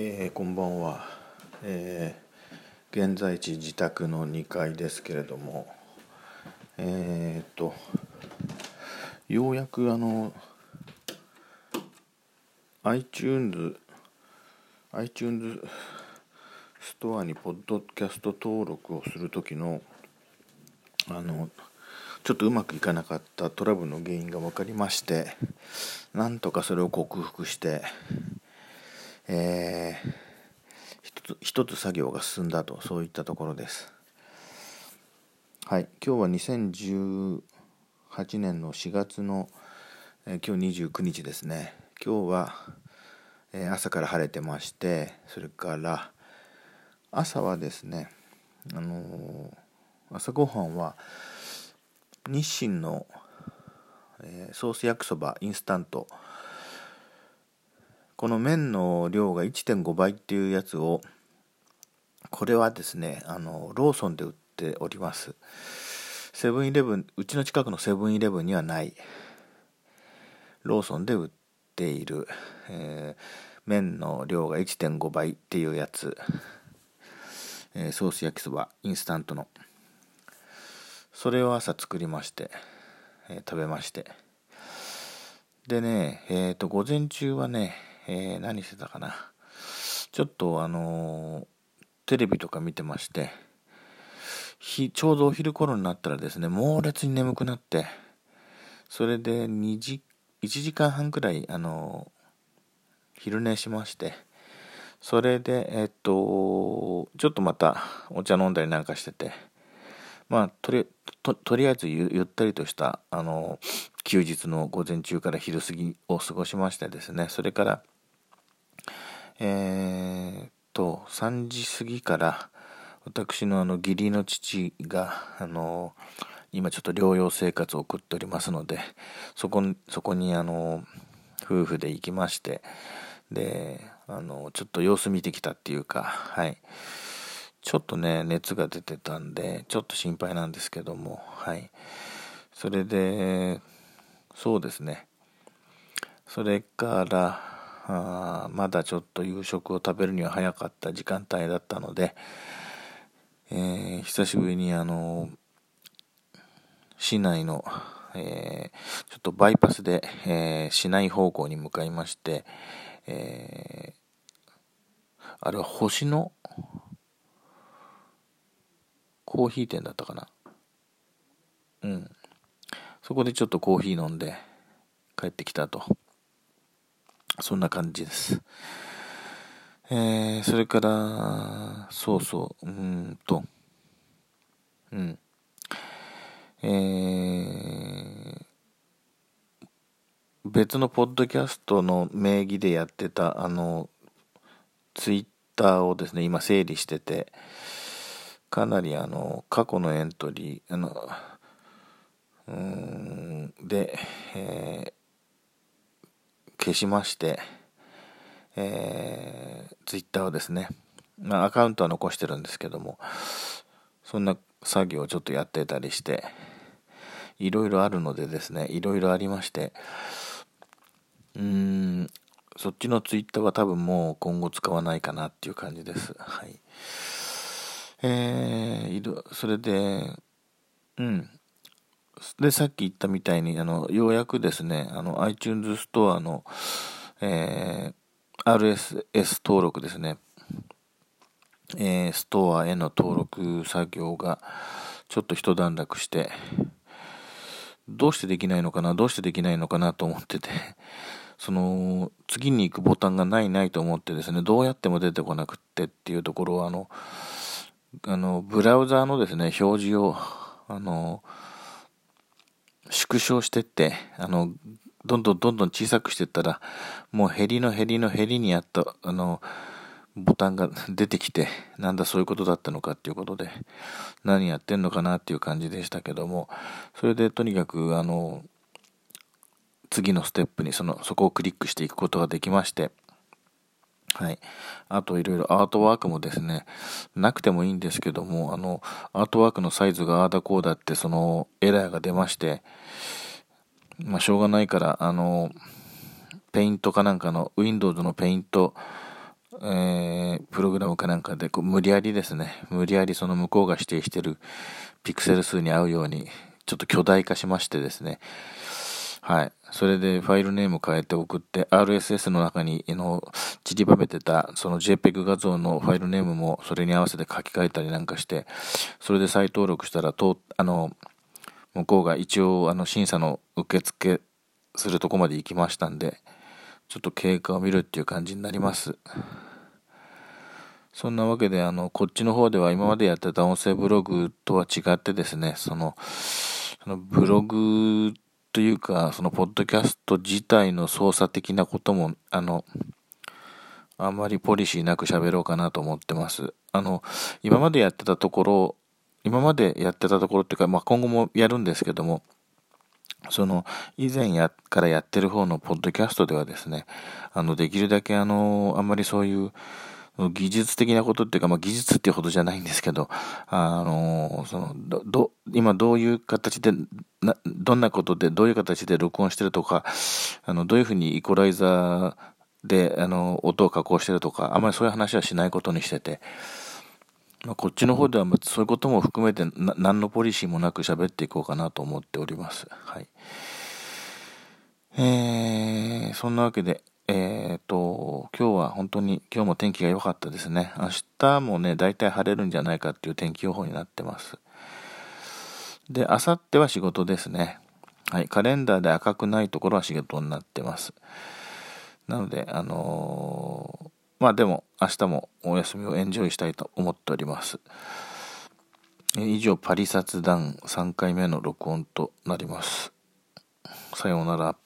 えー、こんばんは、えー、現在地自宅の2階ですけれどもえー、っとようやくあの iTunes iTunes ストアにポッドキャスト登録をする時のあのちょっとうまくいかなかったトラブルの原因が分かりましてなんとかそれを克服してえー、一つ一つ作業が進んだとそういったところです。はい。今日は2018年の4月の、えー、今日29日ですね。今日は、えー、朝から晴れてましてそれから朝はですねあのー、朝ごはんは日清の、えー、ソース焼きそばインスタントこの麺の量が1.5倍っていうやつをこれはですねあのローソンで売っております。セブンイレブンうちの近くのセブンイレブンにはない。ローソンで売っている、えー、麺の量が1.5倍っていうやつ、えー、ソース焼きそばインスタントの。それを朝作りまして、えー、食べまして。でねえっ、と午前中はねえー、何してたかな。ちょっとあのー、テレビとか見てまして、ちょうどお昼頃になったらですね、猛烈に眠くなって、それで2時、1時間半くらい、あのー、昼寝しまして、それで、えっと、ちょっとまたお茶飲んだりなんかしてて、まあ、とりととりあえずゆったりとしたあの休日の午前中から昼過ぎを過ごしましてですねそれからえー、と、3時過ぎから、私のあの義理の父が、あの、今ちょっと療養生活を送っておりますので、そこそこにあの、夫婦で行きまして、で、あの、ちょっと様子見てきたっていうか、はい。ちょっとね、熱が出てたんで、ちょっと心配なんですけども、はい。それで、そうですね。それから、あまだちょっと夕食を食べるには早かった時間帯だったので、えー、久しぶりにあの市内の、えー、ちょっとバイパスで、えー、市内方向に向かいまして、えあれは星のコーヒー店だったかな？うんそこでちょっとコーヒー飲んで帰ってきたと。そんな感じです。えー、それから、そうそう、うんと、うん。えー、別のポッドキャストの名義でやってた、あの、ツイッターをですね、今整理してて、かなりあの、過去のエントリー、あの、うん、で、えー消しまして、えー、ツイッターをですね、まあ、アカウントは残してるんですけども、そんな作業をちょっとやってたりして、いろいろあるのでですね、いろいろありまして、うーん、そっちのツイッターは多分もう今後使わないかなっていう感じです。はい。えー、それで、うん、で、さっき言ったみたいに、あの、ようやくですね、あの、iTunes ストアの、えー、RSS 登録ですね、えー、ストアへの登録作業が、ちょっと一段落して、どうしてできないのかな、どうしてできないのかなと思ってて、その、次に行くボタンがないないと思ってですね、どうやっても出てこなくってっていうところは、あの、あの、ブラウザーのですね、表示を、あの、縮小してって、あの、どんどんどんどん小さくしてったら、もう減りの減りの減りにあった、あの、ボタンが 出てきて、なんだそういうことだったのかっていうことで、何やってんのかなっていう感じでしたけども、それでとにかく、あの、次のステップにその、そこをクリックしていくことができまして、はい。あといろいろアートワークもですね、なくてもいいんですけども、あの、アートワークのサイズがああだこうだってそのエラーが出まして、まあしょうがないから、あの、ペイントかなんかの、Windows のペイントえー、プログラムかなんかでこう無理やりですね、無理やりその向こうが指定してるピクセル数に合うように、ちょっと巨大化しましてですね、はい。それでファイルネーム変えて送って、RSS の中にの散りばめてた、その JPEG 画像のファイルネームもそれに合わせて書き換えたりなんかして、それで再登録したら、とあの、向こうが一応あの審査の受付するとこまで行きましたんで、ちょっと経過を見るっていう感じになります。そんなわけで、あの、こっちの方では今までやってた音声ブログとは違ってですね、その、そのブログというか、そのポッドキャスト自体の操作的なことも、あの、あんまりポリシーなく喋ろうかなと思ってます。あの、今までやってたところ、今までやってたところっていうか、まあ、今後もやるんですけども、その、以前や、からやってる方のポッドキャストではですね、あの、できるだけあの、あんまりそういう、技術的なことっていうか、まあ、技術っていうほどじゃないんですけど、あの、その、ど、今どういう形で、な、どんなことで、どういう形で録音してるとか、あの、どういうふうにイコライザーで、あの、音を加工してるとか、あまりそういう話はしないことにしてて、まあ、こっちの方ではそういうことも含めてな何のポリシーもなく喋っていこうかなと思っております。はい。えー、そんなわけで、えっ、ー、と、今日は本当に今日も天気が良かったですね。明日もね、大体晴れるんじゃないかっていう天気予報になってます。で、明後日は仕事ですね。はい、カレンダーで赤くないところは仕事になってます。なので、あのー、まあでも明日もお休みをエンジョイしたいと思っております。以上、パリ雑談3回目の録音となります。さようなら。